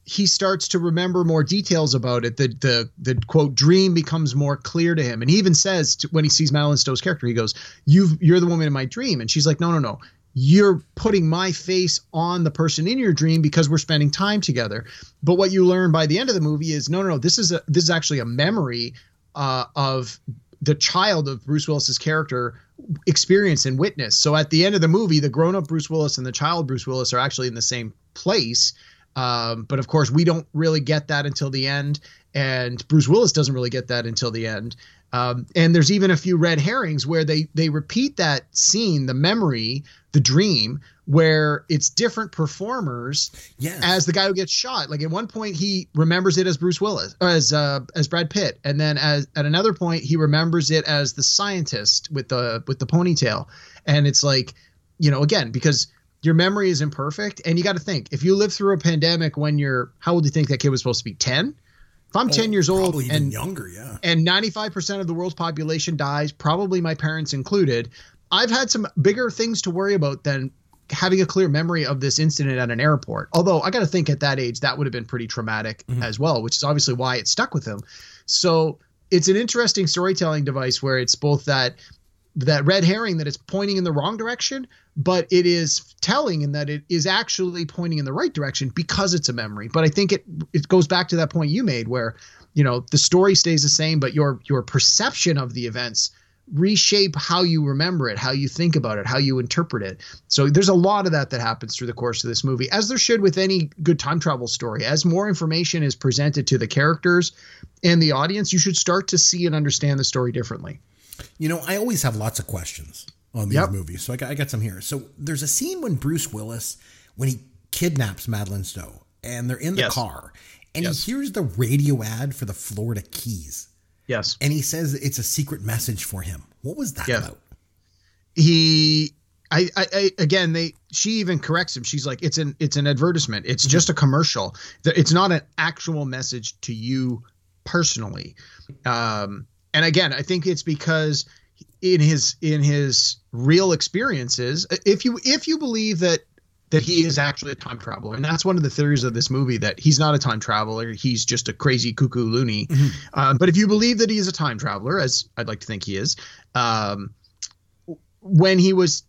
he starts to remember more details about it. The the the quote dream becomes more clear to him, and he even says to, when he sees Madeleine Stowe's character, he goes, "You you're the woman in my dream," and she's like, "No, no, no." You're putting my face on the person in your dream because we're spending time together. But what you learn by the end of the movie is no, no, no. This is a this is actually a memory uh, of the child of Bruce Willis's character experience and witness. So at the end of the movie, the grown up Bruce Willis and the child Bruce Willis are actually in the same place. Um, but of course, we don't really get that until the end, and Bruce Willis doesn't really get that until the end. Um, and there's even a few red herrings where they they repeat that scene, the memory, the dream, where it's different performers Yes. as the guy who gets shot. Like at one point, he remembers it as Bruce Willis, or as uh, as Brad Pitt, and then as at another point, he remembers it as the scientist with the with the ponytail. And it's like, you know, again because your memory is imperfect, and you got to think if you live through a pandemic when you're how old do you think that kid was supposed to be ten? If I'm ten years old Oh, and younger, yeah. and 95% of the world's population dies, probably my parents included. I've had some bigger things to worry about than having a clear memory of this incident at an airport. Although I got to think at that age, that would have been pretty traumatic mm-hmm. as well, which is obviously why it stuck with him. So it's an interesting storytelling device where it's both that that red herring that it's pointing in the wrong direction, but it is telling in that it is actually pointing in the right direction because it's a memory. But I think it it goes back to that point you made where you know the story stays the same, but your your perception of the events reshape how you remember it, how you think about it, how you interpret it. So there's a lot of that that happens through the course of this movie, as there should with any good time travel story. As more information is presented to the characters and the audience, you should start to see and understand the story differently. You know, I always have lots of questions on these Yep. movies, so I got, I got some here. So there's a scene when Bruce Willis, when he kidnaps Madeleine Stowe, and they're in the Yes. car, and Yes. he hears the radio ad for the Florida Keys, Yes. and he says it's a secret message for him. What was that about? he I, I, I again they she even corrects him she's like it's an it's an advertisement it's just a commercial it's not an actual message to you personally um and again i think it's because in his in his real experiences if you if you believe that that he is actually a time traveler. And that's one of the theories of this movie that he's not a time traveler. He's just a crazy cuckoo loony. Um, but if you believe that he is a time traveler as i'd like to think he is um, when he was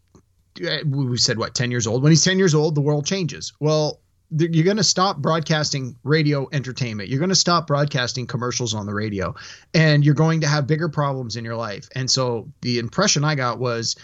uh, we said what 10 years old? When he's 10 years old the world changes. Well you're going to stop broadcasting radio entertainment. You're going to stop broadcasting commercials on the radio. And you're going to have bigger problems in your life. And so the impression i got was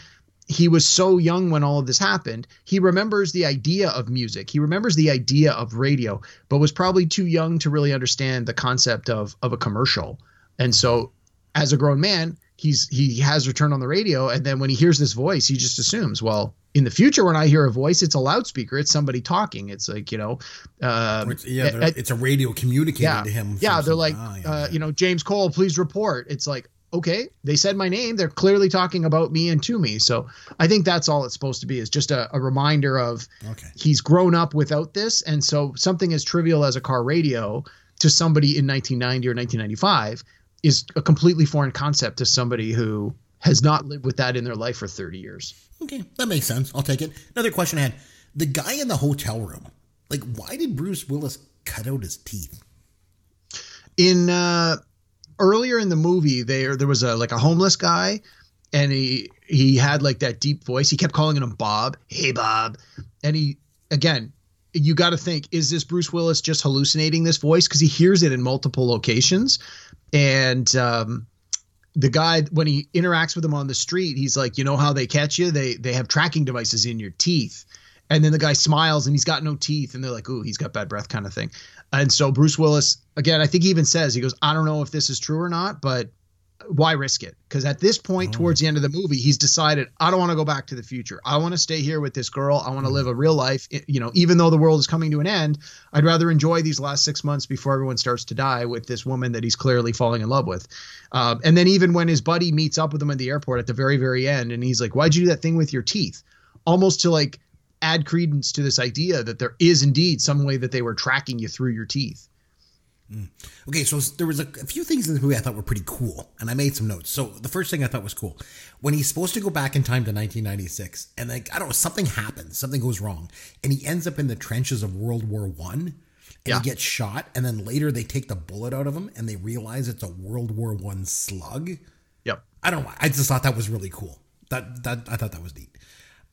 he was so young when all of this happened he remembers the idea of music he remembers the idea of radio but was probably too young to really understand the concept of of a commercial and so as a grown man he's he has returned on the radio and then when he hears this voice he just assumes well in the future when i hear a voice it's a loudspeaker it's somebody talking it's like you know um, It's- yeah, uh, it's a radio communicating yeah to him. yeah they're like ah, yeah, uh, yeah. you know james cole please report it's like okay they said my name they're clearly talking about me and to me so i think that's all it's supposed to be is just a, a reminder of Okay. he's grown up without this and so something as trivial as a car radio to somebody in 1990 or 1995 is a completely foreign concept to somebody who has not lived with that in their life for 30 years Okay, that makes sense. I'll take it. Another question I had: the guy in the hotel room. Like, why did Bruce Willis cut out his teeth? in uh earlier in the movie there there was a like a homeless guy and he he had like that deep voice. He kept calling him bob. Hey bob. And he again you got to think is this bruce willis just hallucinating this voice? Because he hears it in multiple locations. And um the guy when he interacts with him on the street he's like you know how they catch you? They they have tracking devices in your teeth. And then the guy smiles and he's got no teeth and they're like ooh he's got bad breath kind of thing and so bruce willis again i think he even says he goes i don't know if this is true or not but why risk it? Because at this point towards the end of the movie he's decided i don't want to go back to the future. I want to stay here with this girl. I want to live a real life. I- you know even though the world is coming to an end i'd rather enjoy these last six months before everyone starts to die with this woman that he's clearly falling in love with. Um, and then even when his buddy meets up with him at the airport at the very very end and he's like why'd you do that thing with your teeth? Almost to like add credence to this idea that there is indeed some way that they were tracking you through your teeth hmm. Okay, so there was a, a few things in this movie I thought were pretty cool, and I made some notes. So the first thing I thought was cool when he's supposed to go back in time to 1996, and like I don't know, something happens, something goes wrong, and he ends up in the trenches of World War One. and Yeah. he gets shot, and then later they take the bullet out of him, and they realize it's a World War One slug. Yep. I don't know. I just thought that was really cool. That that I thought that was neat.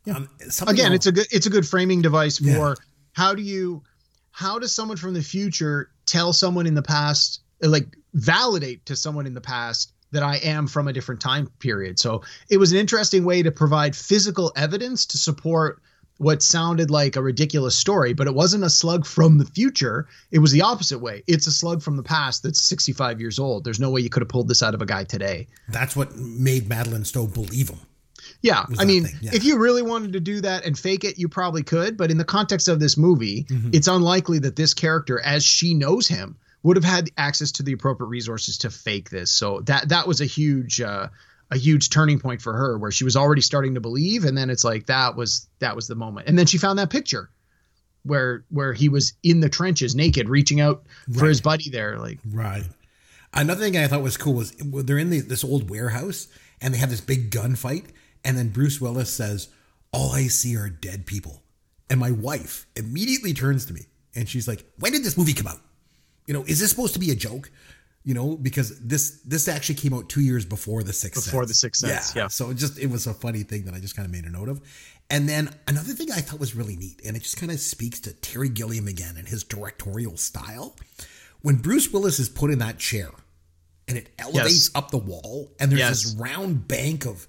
Um, something again else- it's a good it's a good framing device for Yeah. how do you how does someone from the future tell someone in the past like validate to someone in the past that I am from a different time period. So it was an interesting way to provide physical evidence to support what sounded like a ridiculous story, but it wasn't a slug from the future. It was the opposite way. It's a slug from the past that's 65 years old. There's no way you could have pulled this out of a guy today. that's what made Madeleine Stowe believe him. Yeah, I mean, yeah. if you really wanted to do that and fake it, you probably could. But in the context of this movie, Mm-hmm. it's unlikely that this character, as she knows him, would have had access to the appropriate resources to fake this. So that that was a huge uh, a huge turning point for her, where she was already starting to believe, and then it's like that was that was the moment. And then she found that picture where where he was in the trenches, naked, reaching out for his buddy there. Like, Right. Another thing I thought was cool was they're in the, this old warehouse and they have this big gunfight, and then Bruce Willis says, "All I see are dead people," and my wife immediately turns to me and she's like, "When did this movie come out? You know, is this supposed to be a joke?" You know, because this this actually came out two years before the Sixth Before Sense. The Sixth Sense, yeah. So it just it was a funny thing that I just kind of made a note of. And then another thing I thought was really neat, and it just kind of speaks to Terry Gilliam again and his directorial style. When Bruce Willis is put in that chair and it elevates Yes. up the wall, and there's Yes. this round bank of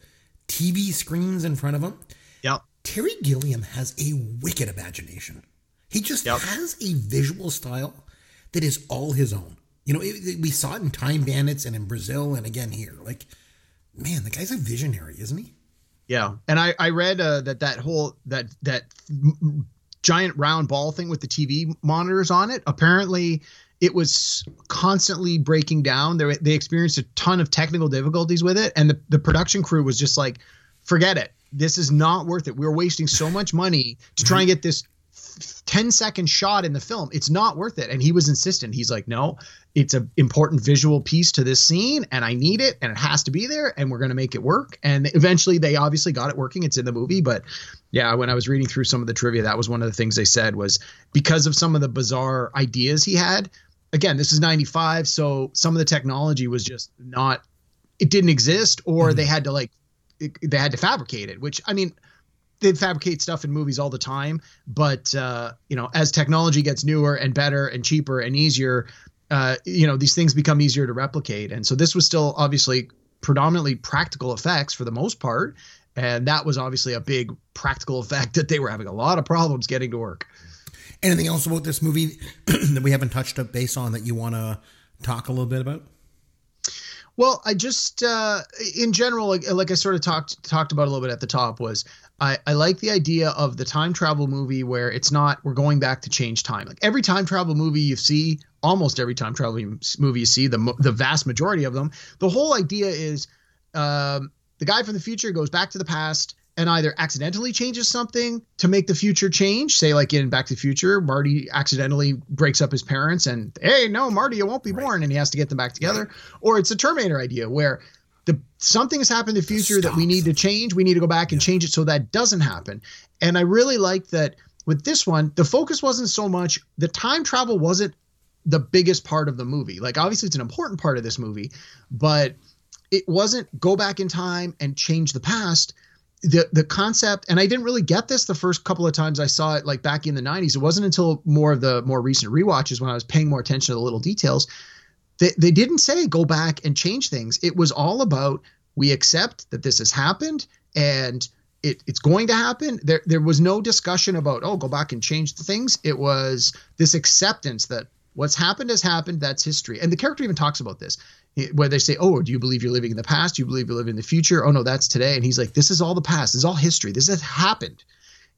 TV screens in front of him, yeah, Terry Gilliam has a wicked imagination. He just Yep. has a visual style that is all his own. You know, it, it- we saw it in Time Bandits and in Brazil and again here. Like, man, the guy's a visionary, isn't he? Yeah, and I I read uh, that that whole that that m- giant round ball thing with the TV monitors on it. Apparently, it was constantly breaking down. They they experienced a ton of technical difficulties with it, and the the production crew was just like, "Forget it. This is not worth it. We're wasting so much money to try and get this." 10 second shot in the film it's not worth it and he was insistent he's like no it's an important visual piece to this scene and i need it and it has to be there and we're going to make it work and eventually they obviously got it working it's in the movie but yeah when i was reading through some of the trivia that was one of the things they said was because of some of the bizarre ideas he had again this is 95 so some of the technology was just not it didn't exist or they had to like it- they had to fabricate it which i mean they fabricate stuff in movies all the time but uh, you know as technology gets newer and better and cheaper and easier uh, you know these things become easier to replicate. And so this was still obviously predominantly practical effects for the most part and that was obviously a big practical effect that they were having a lot of problems getting to work Anything else about this movie that we haven't touched up base on that you want to talk a little bit about? Well, I just uh, in general, like, like I sort of talked talked about a little bit at the top, was I, I like the idea of the time travel movie where it's not we're going back to change time. Like every time travel movie you see, almost every time travel movie you see, the the vast majority of them, the whole idea is um, the guy from the future goes back to the past and either accidentally changes something to make the future change. Say, like in Back to the Future, Marty accidentally breaks up his parents, and hey, no, Marty, you won't be born, and he has to get them back together. Or it's a Terminator idea where the something has happened in the future that we need to change. We need to go back and change it so that doesn't happen. And I really like that with this one, the focus wasn't so much the time travel wasn't the biggest part of the movie. Like obviously it's an important part of this movie, but it wasn't go back in time and change the past. The the concept, and I didn't really get this the first couple of times I saw it, like back in the '90s. It wasn't until more of the more recent rewatches when I was paying more attention to the little details. They they didn't say go back and change things. It was all about we accept that this has happened and it, it's going to happen. There there was no discussion about oh go back and change the things. It was this acceptance that what's happened has happened. That's history. And the character even talks about this eh, where they say, "Oh, do you believe you're living in the past? Do you believe you're living in the future? Oh no, that's today." And he's like, "This is all the past. This is all history. This has happened."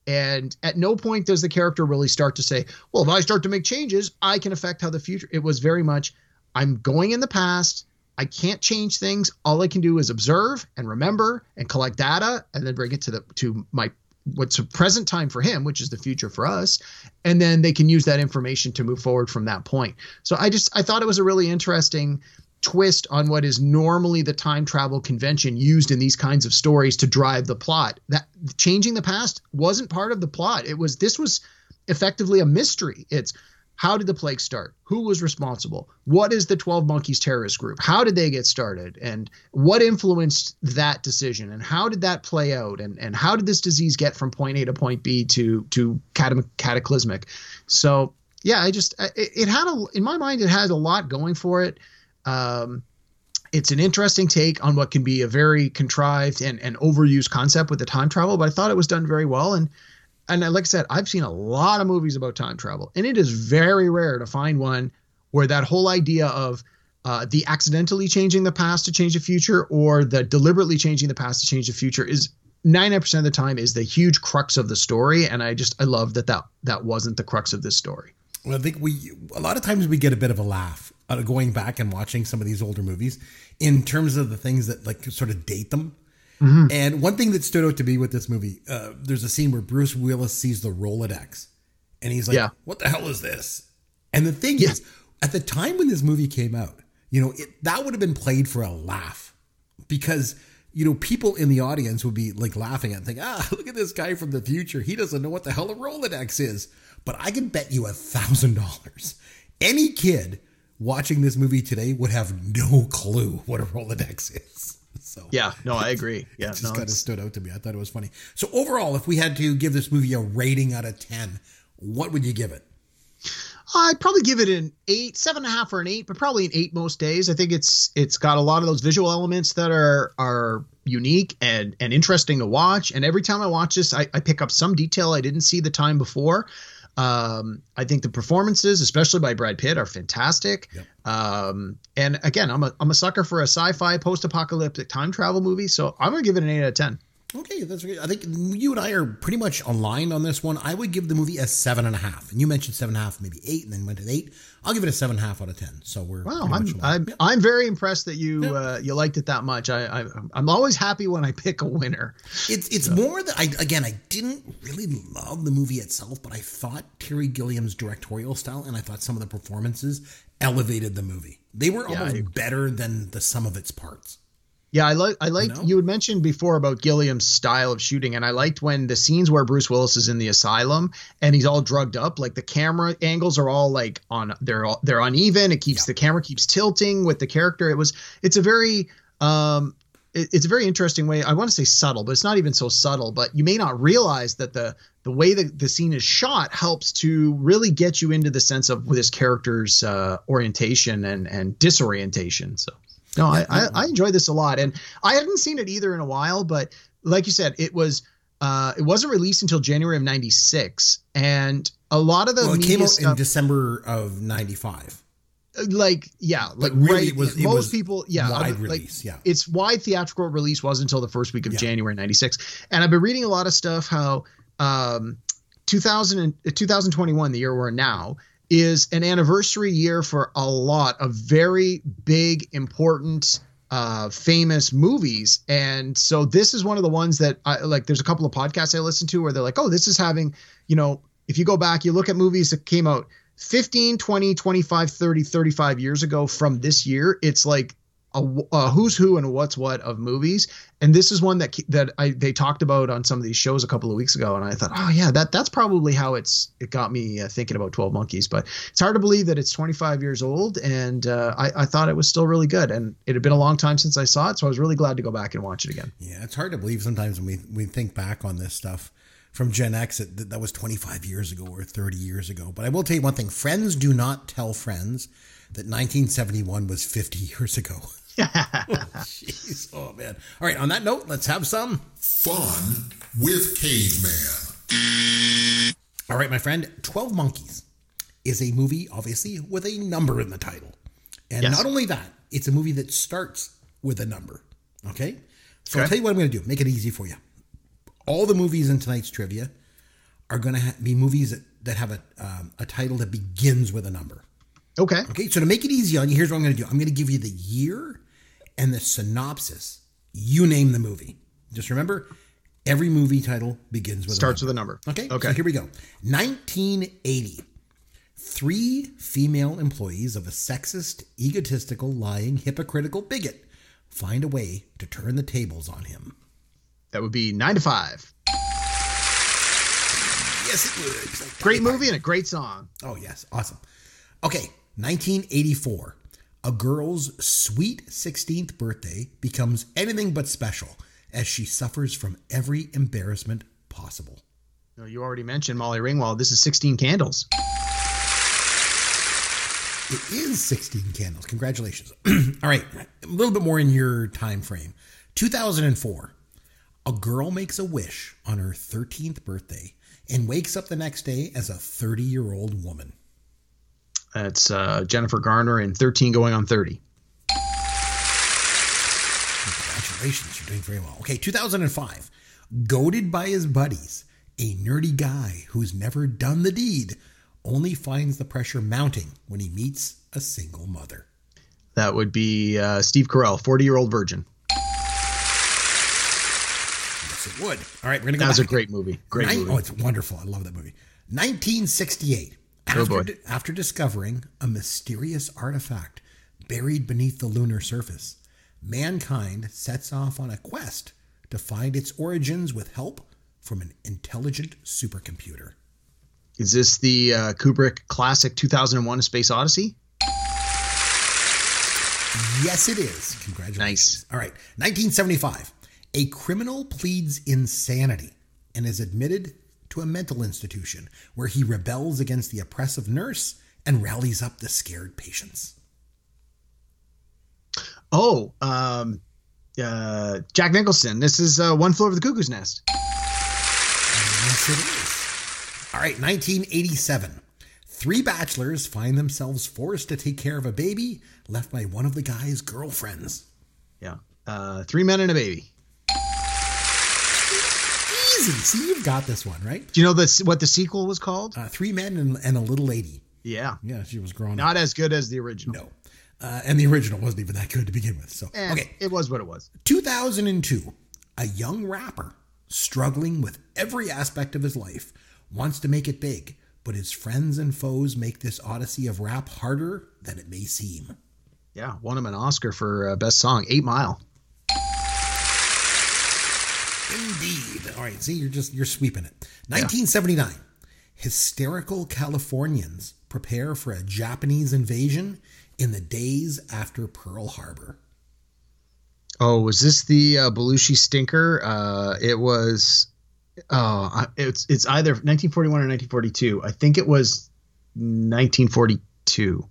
And at no point does the character really start to say, "Well, if I start to make changes, I can affect how the future." It was very much, "I'm going in the past. I can't change things. All I can do is observe and remember and collect data, and then bring it to the to my what's a present time for him, which is the future for us, and then they can use that information to move forward from that point." So I just I thought it was a really interesting twist on what is normally the time travel convention used in these kinds of stories to drive the plot. That changing the past wasn't part of the plot. It was this was effectively a mystery. It's how did the plague start? Who was responsible? What is the 12 Monkeys terrorist group? How did they get started? And what influenced that decision? And how did that play out? And, and how did this disease get from point A to point B to, to cataclysmic? So, yeah, I just, it, it had a, in my mind, it has a lot going for it. Um, it's an interesting take on what can be a very contrived and, and overused concept with the time travel, but I thought it was done very well. And and like I said, I've seen a lot of movies about time travel, and it is very rare to find one where that whole idea of uh, the accidentally changing the past to change the future or the deliberately changing the past to change the future is 99% of the time is the huge crux of the story and i just i love that that that wasn't the crux of this story well, I think we a lot of times we get a bit of a laugh of going back and watching some of these older movies in terms of the things that like sort of date them. Mm-hmm. And one thing that stood out to me with this movie, uh, there's a scene where Bruce Willis sees the Rolodex, and he's like, Yeah. "What the hell is this?" And the thing Yeah. is, at the time when this movie came out, you know, it, that would have been played for a laugh because you know people in the audience would be like laughing and think, "Ah, look at this guy from the future. He doesn't know what the hell a Rolodex is." But I can bet you a thousand dollars, any kid watching this movie today would have no clue what a Rolodex is. So yeah no i agree yeah it just no, kind of stood out to me. I thought it was funny. So overall, if we had to give this movie a rating out of ten, what would you give it? I'd probably give it an eight, seven and a half or an eight, but probably an eight most days. I think it's it's got a lot of those visual elements that are are unique and and interesting to watch. And every time I watch this, I, I pick up some detail I didn't see the time before. Um, I think the performances, especially by Brad Pitt, are fantastic. Um, and again, I'm a I'm a sucker for a sci-fi post-apocalyptic time travel movie, so I'm gonna give it an eight out of ten. Okay, that's great. I think you and I are pretty much aligned on this one. I would give the movie a seven and a half, and you mentioned seven and a half, maybe eight, and then went to eight. I'll give it a seven and a half out of ten. So we're Wow, I'm. I'm, I'm very impressed that you uh, you liked it that much. I, I I'm always happy when I pick a winner. It's it's more that I again I didn't really love the movie itself, but I thought Terry Gilliam's directorial style and I thought some of the performances elevated the movie. They were almost I- better than the sum of its parts. Yeah, I like I liked know? you had mentioned before about Gilliam's style of shooting, and I liked when the scenes where Bruce Willis is in the asylum and he's all drugged up, like the camera angles are all like on they're all they're uneven. It keeps the camera keeps tilting with the character. It was it's a very um it- it's a very interesting way. I want to say subtle, but it's not even so subtle. But you may not realize that the the way that the scene is shot helps to really get you into the sense of this character's uh, orientation and and disorientation. So no, I, I I enjoyed this a lot, and I hadn't seen it either in a while. But like you said, it was uh, it wasn't released until January of '96, and a lot of the Well, it media came out in December of '95. like yeah, like really right, it was- it most was people yeah, wide like, release, yeah. its wide theatrical release was until the first week of Yeah. January '96, and I've been reading a lot of stuff how um, 2000 and, uh, 2021, the year we're in now, is an anniversary year for a lot of very big, important, uh, famous movies, and so this is one of the ones that I like. There's a couple of podcasts I listen to where they're like, "Oh, this is having," you know, if you go back, you look at movies that came out 15, 20, 25, 30, 35 years ago from this year, it's like a, a who's who and what's what of movies. And this is one that that I they talked about on some of these shows a couple of weeks ago, and I thought, oh yeah, that that's probably how it's it got me uh, thinking about Twelve Monkeys. But it's hard to believe that it's 25 years old, and uh, I, I thought it was still really good. And it had been a long time since I saw it, so I was really glad to go back and watch it again. Yeah, it's hard to believe sometimes when we we think back on this stuff from Gen X that that was 25 years ago or 30 years ago. But I will tell you one thing: friends do not tell friends that 1971 was 50 years ago. Jeez, oh man! All right, on that note, let's have some Fun with Caveman. All right, my friend, 12 Monkeys is a movie, obviously, with a number in the title. And Yes. not only that, it's a movie that starts with a number. Okay? So I'll tell you what I'm going to do. Make it easy for you. All the movies in tonight's trivia are going to ha- be movies that, that have a, um, a title that begins with a number. Okay. Okay, so to make it easy on you, here's what I'm going to do I'm going to give you the year and the synopsis. You name the movie. Just remember, every movie title begins with Starts a with a number. Okay, Okay. so here we go. 1980. Three female employees of a sexist, egotistical, lying, hypocritical bigot find a way to turn the tables on him. That would be nine to five. yes, it would. It's like Great movie and a great song. Oh, yes. Awesome. Okay. 1984. A girl's sweet 16th birthday becomes anything but special as she suffers from every embarrassment possible. You already mentioned Molly Ringwald. This is 16 Candles. It is 16 candles. Congratulations. All right. A little bit more in your time frame. 2004. A girl makes a wish on her 13th birthday and wakes up the next day as a 30 year old woman. That's uh, Jennifer Garner in 13 going on 30. Congratulations, you're doing very well. Okay, 2005. Goaded by his buddies, a nerdy guy who's never done the deed only finds the pressure mounting when he meets a single mother. That would be uh, Steve Carell, 40 year old virgin. Yes, it would. All right, we're going to go That was a great movie. Great movie. Oh, it's wonderful. I love that movie. 1968. Oh. After, after discovering a mysterious artifact buried beneath the lunar surface, mankind sets off on a quest to find its origins with help from an intelligent supercomputer. Is this the uh, Kubrick classic 2001 A Space Odyssey? Yes, it is. Congratulations. Nice. All right. 1975. A criminal pleads insanity and is admitted to a mental institution where he rebels against the oppressive nurse and rallies up the scared patients. Oh, um, uh, Jack Nicholson. This is uh, One Flew Over the Cuckoo's Nest. Yes, it is. All right, 1987. Three bachelors find themselves forced to take care of a baby left by one of the guy's girlfriends. Yeah. Uh, three men and a baby. Easy. See, you've got this one, right? Do you know this, what the sequel was called? Uh, three men and, and a little lady. Yeah. Yeah, she was growing up. Not as good as the original. No. Uh, and the original wasn't even that good to begin with. So, Eh, okay. It was what it was. 2002, a young rapper struggling with every aspect of his life wants to make it big, but his friends and foes make this odyssey of rap harder than it may seem. Yeah. Won him an Oscar for uh, best song, Eight Mile. Indeed. All right, see, you're just you're sweeping it. 1979. Hysterical Californians prepare for a Japanese invasion in the days after Pearl Harbor. Oh, was this the uh, Belushi stinker? Uh, it was. Oh, it's it's either 1941 or 1942. I think it was 1942.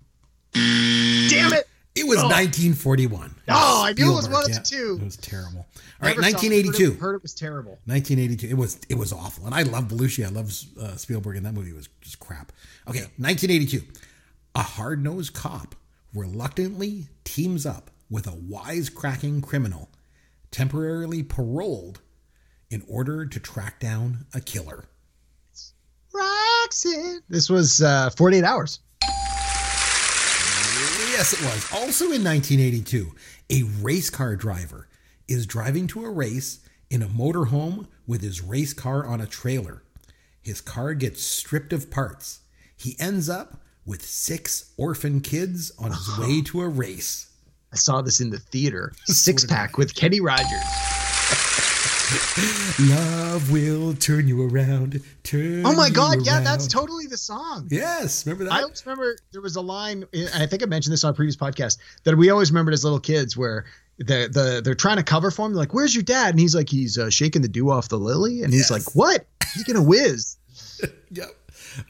It! Was 1941. Oh, I knew it was one of the two. It was terrible. All right, Never it, 1982. Heard it, heard it was terrible. 1982. It was it was awful, and I love Belushi. I love uh, Spielberg, and that movie was just crap. Okay, 1982. A hard nosed cop reluctantly teams up with a wisecracking criminal, temporarily paroled, in order to track down a killer. Roxanne. This was uh, 48 hours. Yes, it was. Also in 1982, a race car driver is driving to a race in a motorhome with his race car on a trailer. His car gets stripped of parts. He ends up with six orphan kids on his way to a race. I saw this in the theater. Six pack with Kenny Rogers. Love will turn you around. Turn Oh my God! Yeah, that's totally the song. Yes, remember that? I always remember there was a line. I think I mentioned this on a previous podcast that we always remembered as little kids, where the the they're trying to cover for him. They're like, "Where's your dad?" And he's like, "He's uh, shaking the dew off the lily." And he's Yes. like, "What? He's gonna whiz." Yep.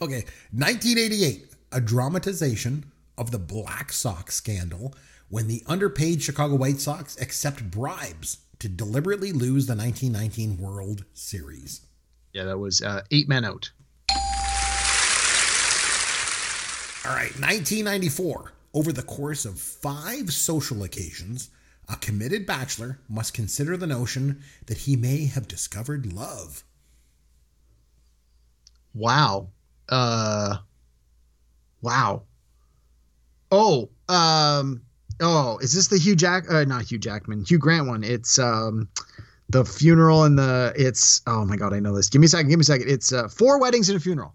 Okay. 1988, a dramatization of the Black Sox scandal when the underpaid Chicago White Sox accept bribes to deliberately lose the 1919 World Series. Yeah, that was uh, eight men out. All right, 1994. Over the course of five social occasions, a committed bachelor must consider the notion that he may have discovered love. Wow. Uh. Wow. Oh. Um. Oh, is this the Hugh Jack? Uh, not Hugh Jackman. Hugh Grant one. It's um, the funeral and the. It's. Oh my God, I know this. Give me a second. Give me a second. It's uh, four weddings and a funeral.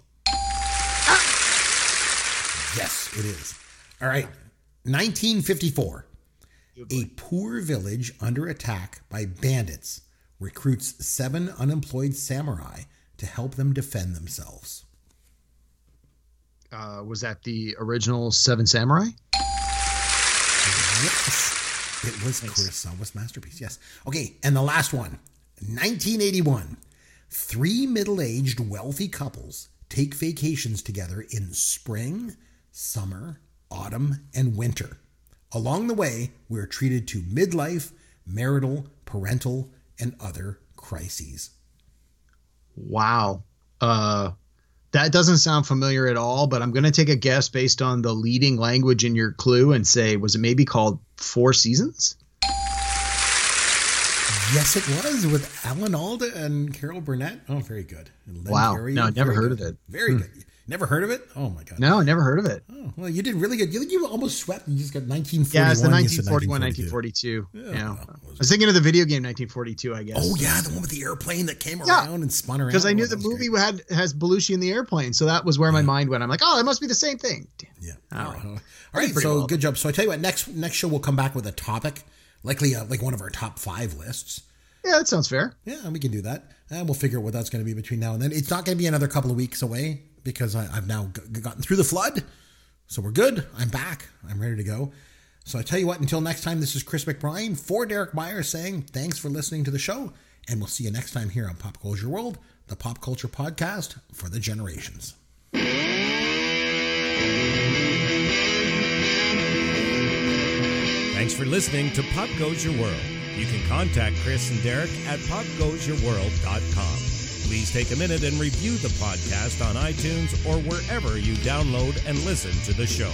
Yes, it is. All right. 1954. A poor village under attack by bandits recruits seven unemployed samurai to help them defend themselves. Uh, was that the original Seven Samurai? Yes, it was Chris Kurosawa's masterpiece. Yes. Okay, and the last one, 1981. Three middle-aged wealthy couples take vacations together in spring, summer, autumn, and winter. Along the way, we're treated to midlife, marital, parental, and other crises. Wow. Uh, that doesn't sound familiar at all, but I'm going to take a guess based on the leading language in your clue and say, was it maybe called Four Seasons? Yes, it was with Alan Alda and Carol Burnett. Oh, very good. Wow. Terry, No, never heard good. of it. Very Hmm. good. Never heard of it? Oh my god. No, I never heard of it. Oh, well, you did really good. You, you almost swept. You just got 1941. Yeah, it's the you 1941, 1942. Yeah. I was thinking of the video game 1942, I guess. Oh yeah, the one with the airplane that came Yeah. around and spun around. Because I knew Oh, the movie had has Belushi in the airplane, so that was where my mind went. I'm like, oh, it must be the same thing. Damn. Yeah. All right. All right. So well. good job. So I tell you what, next next show we'll come back with a topic, likely uh, like one of our top five lists. Yeah, that sounds fair. Yeah, and we can do that, and we'll figure out what that's going to be between now and then. It's not going to be another couple of weeks away because I, I've now g- gotten through the flood, so we're good. I'm back. I'm ready to go. So I tell you what. Until next time, this is Chris McBride for Derek Meyer saying thanks for listening to the show, and we'll see you next time here on Pop Goes Your World, the pop culture podcast for the generations. Thanks for listening to Pop Goes Your World. You can contact Chris and Derek at popgoesyourworld.com. Please take a minute and review the podcast on iTunes or wherever you download and listen to the show.